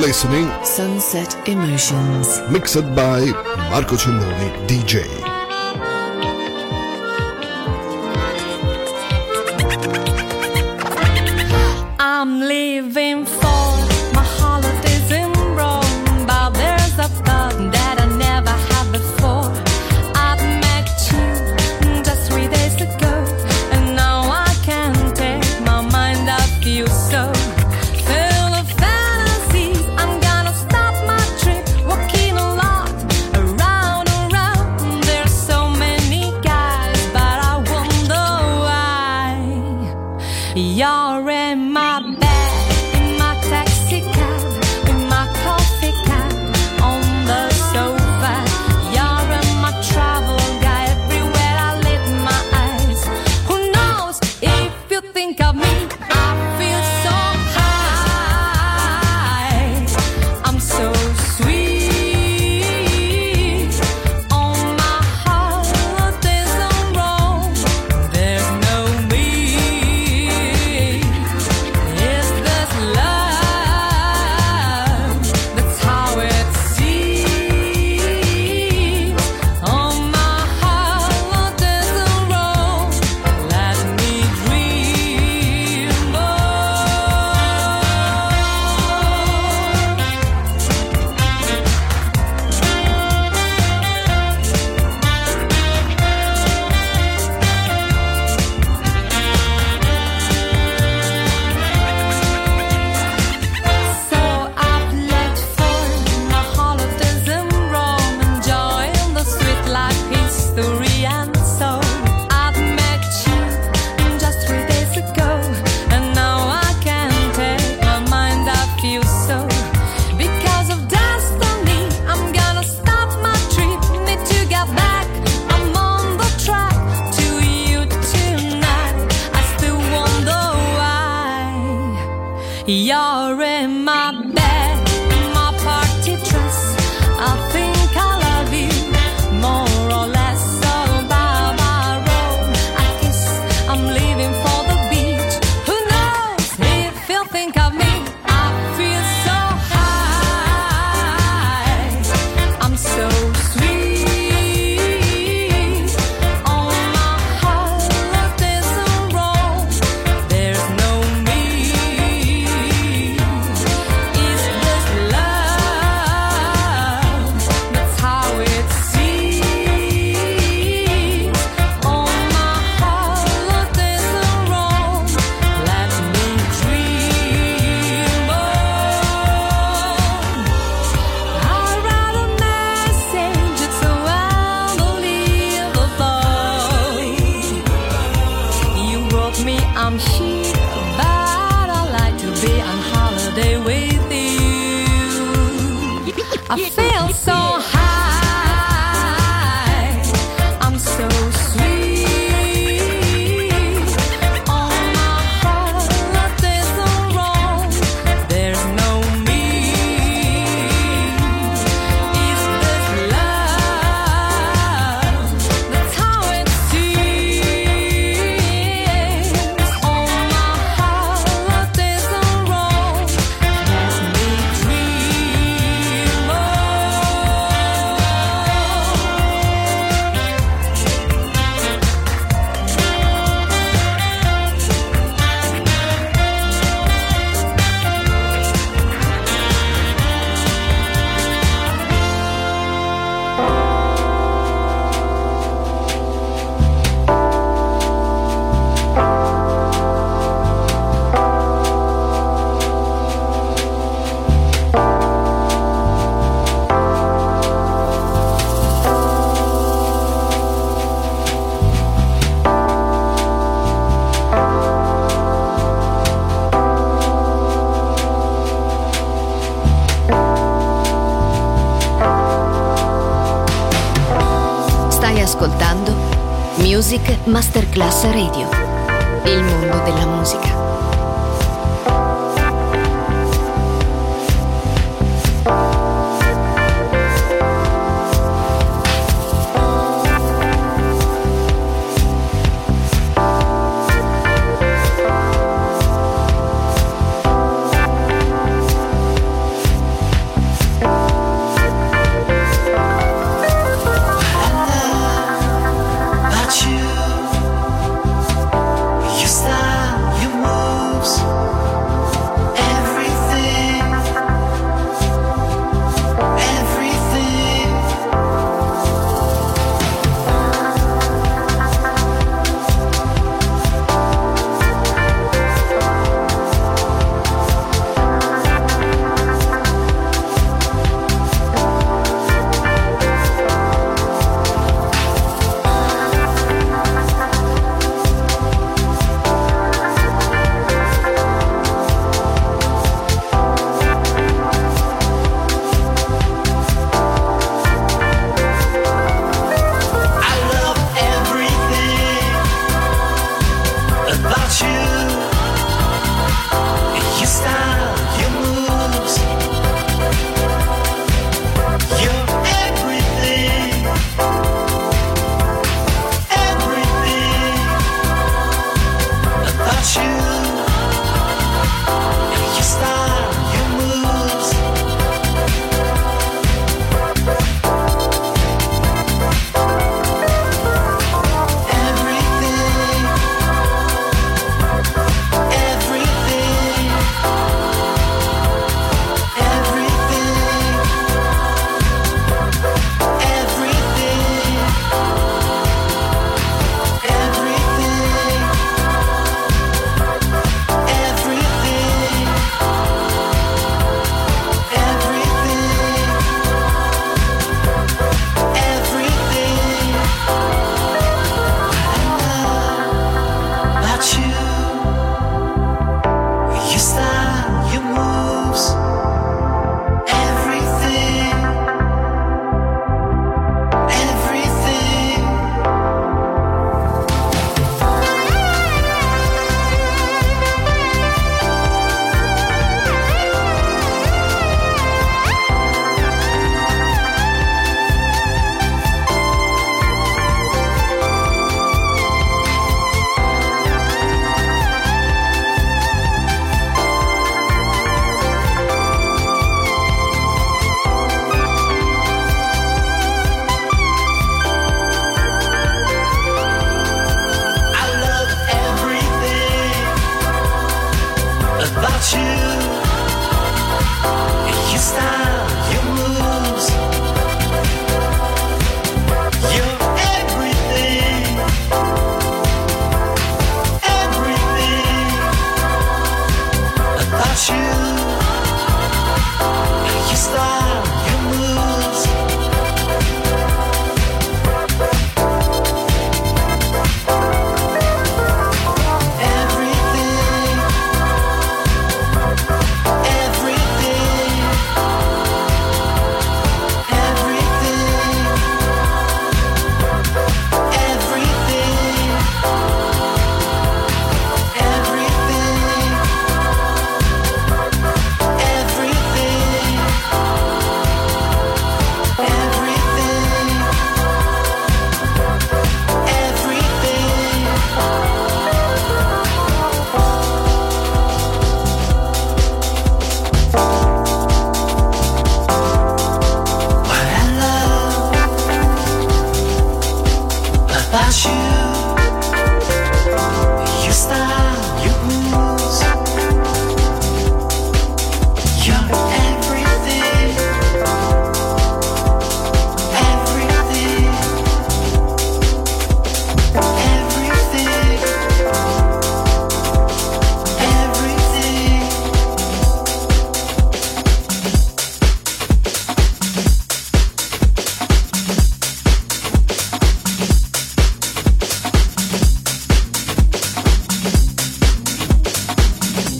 listening Sunset Emotions, mixed by Marco Celloni, DJ. I'm leaving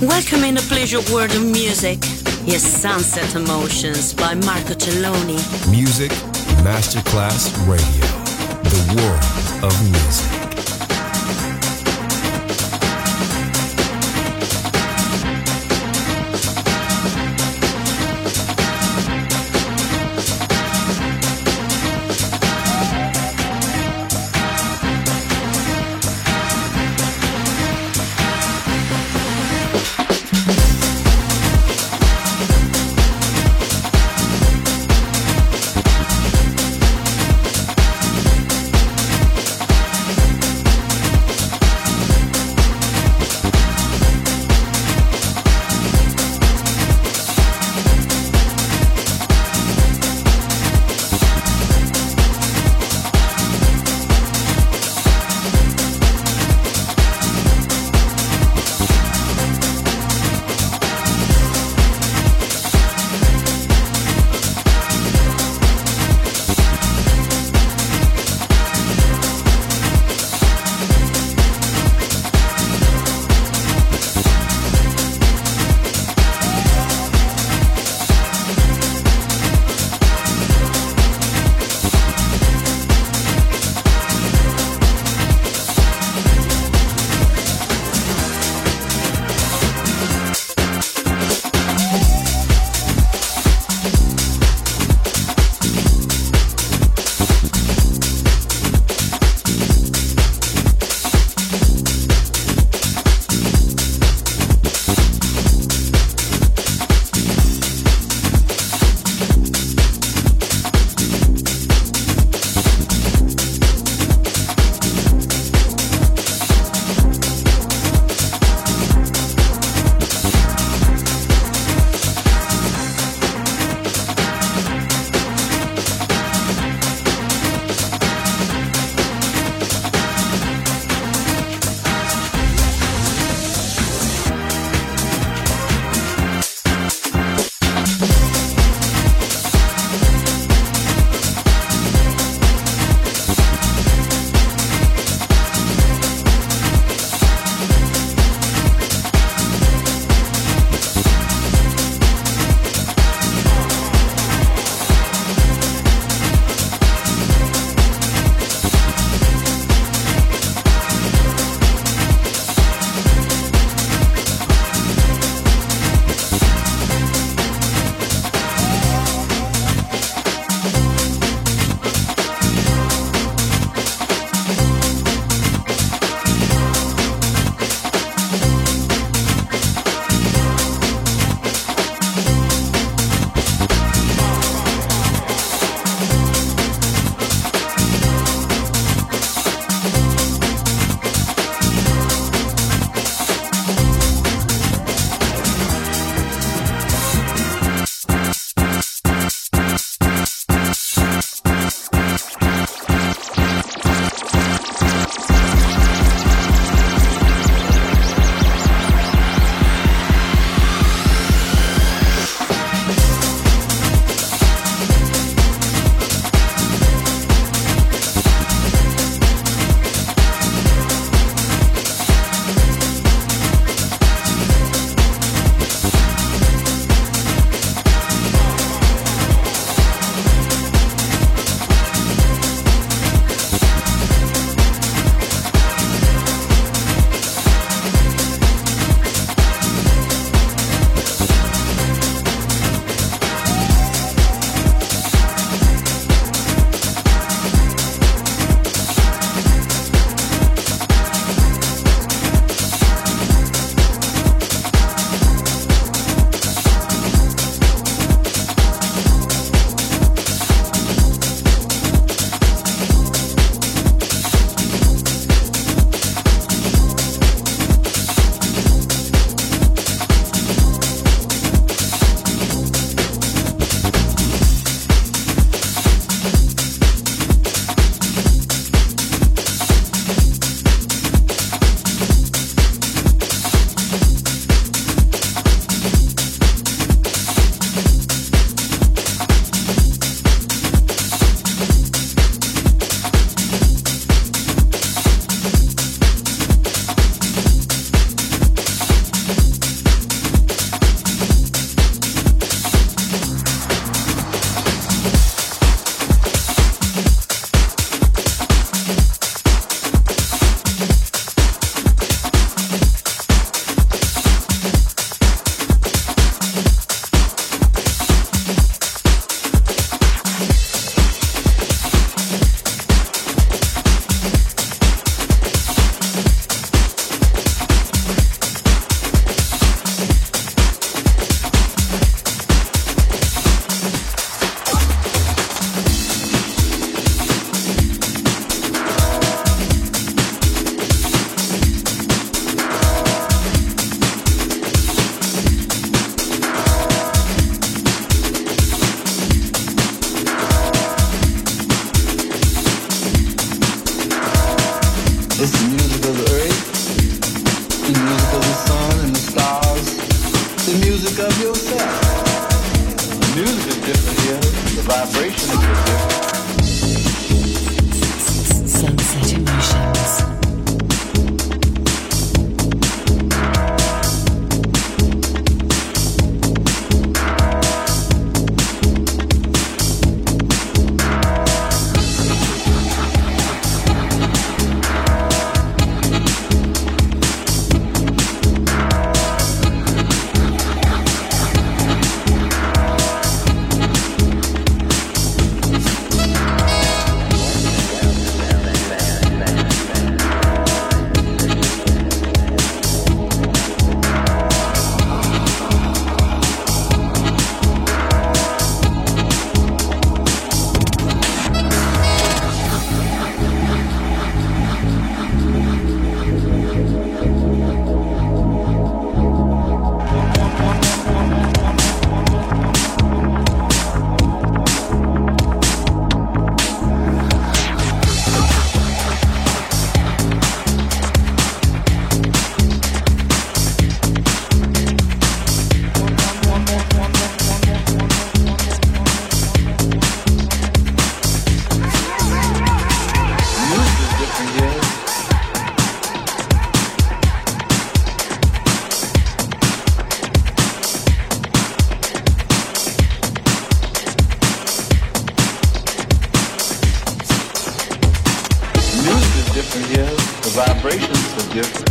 complete pleasure world of music. Yes, Sunset Emotions by Marco Celloni. Music Masterclass Radio. The world of music. gift.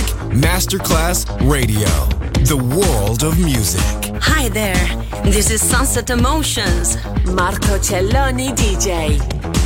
Music Masterclass Radio, the world of music. Hi there, this is Sunset Emotions, Marco Celloni DJ.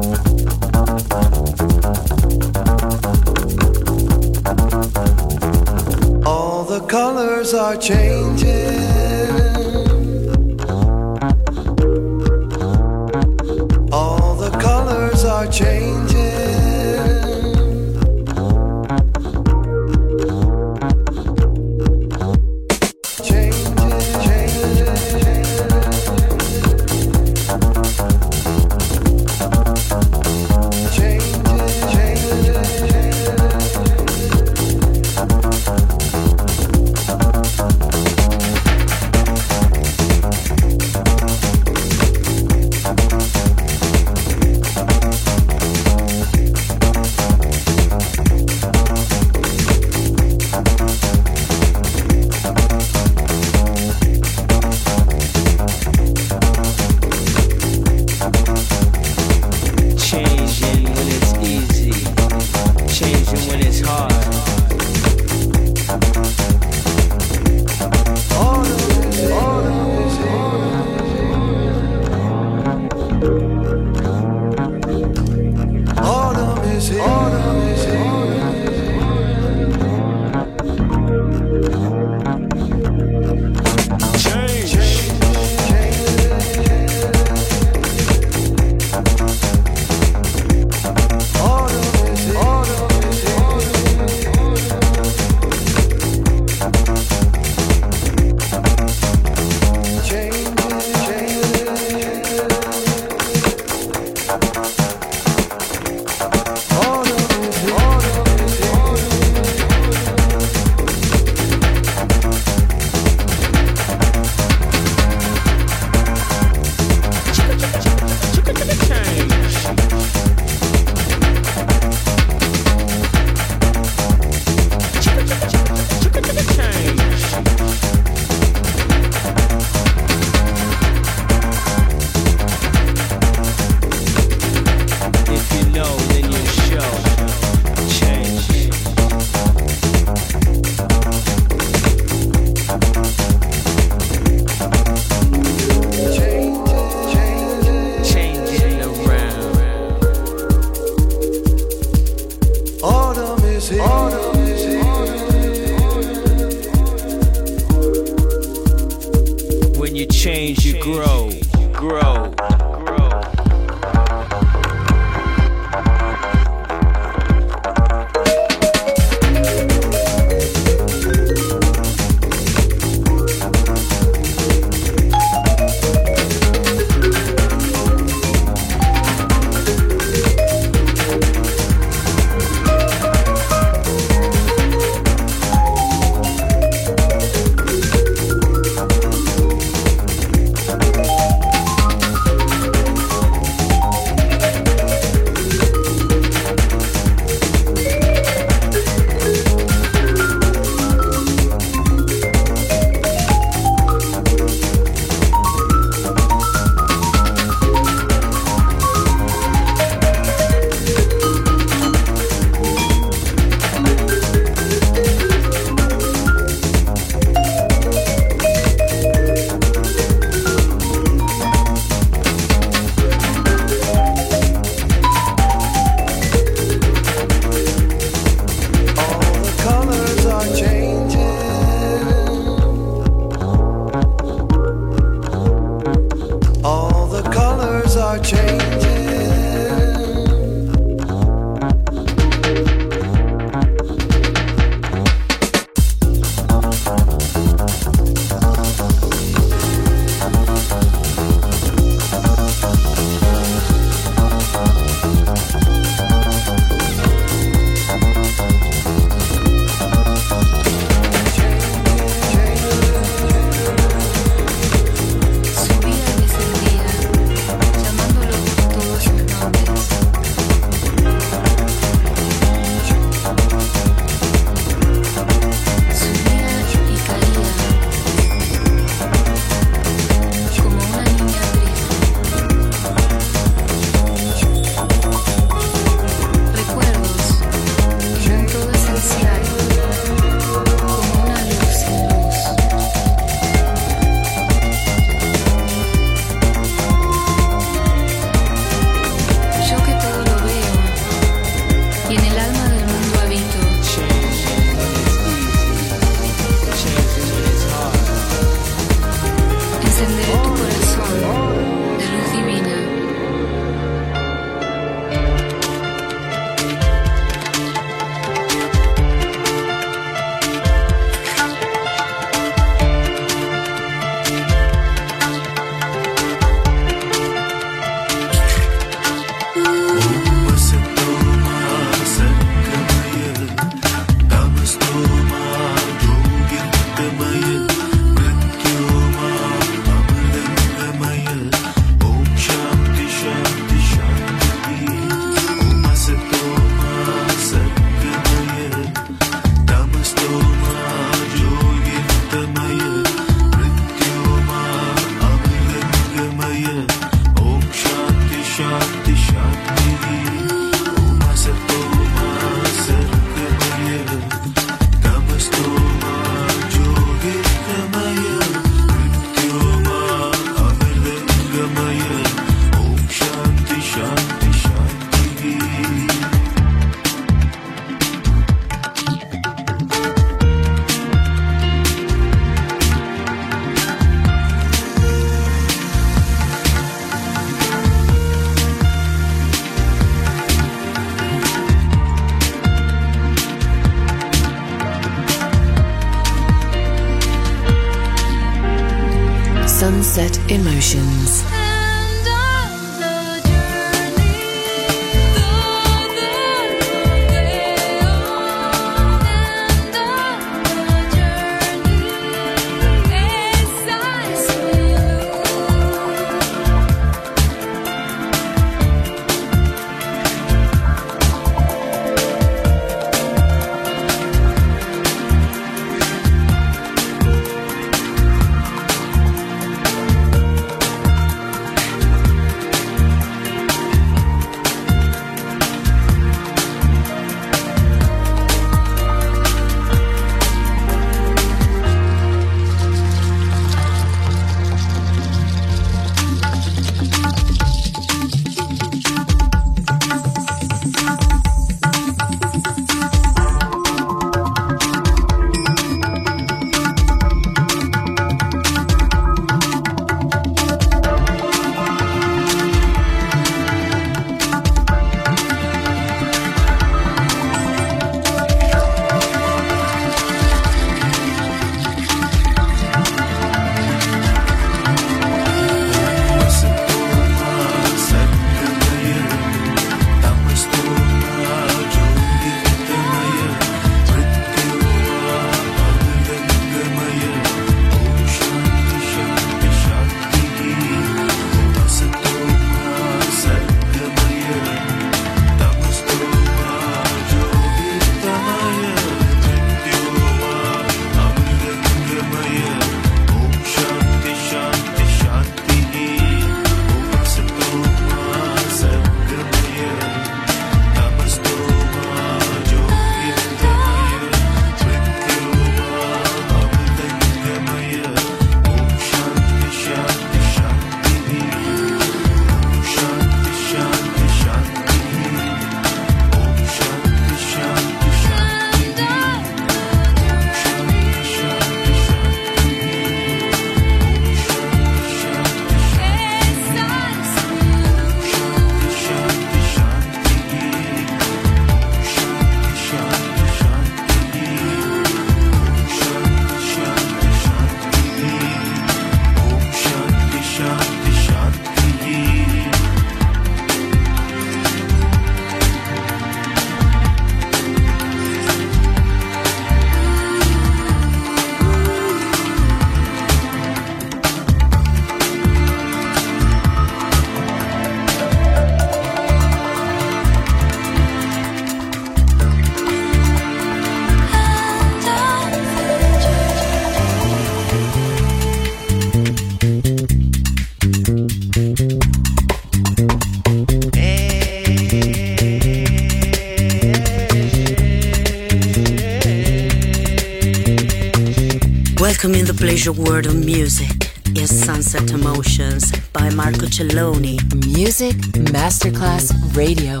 Pleasure world of music is Sunset Emotions by Marco Celloni. Music Masterclass Radio.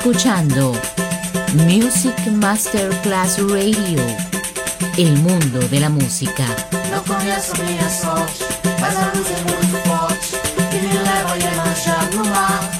Escuchando Music Masterclass Radio, el mundo de la música. Não conheço minha sorte, mas a luz é muito forte que me leva a Iemanjá no mar.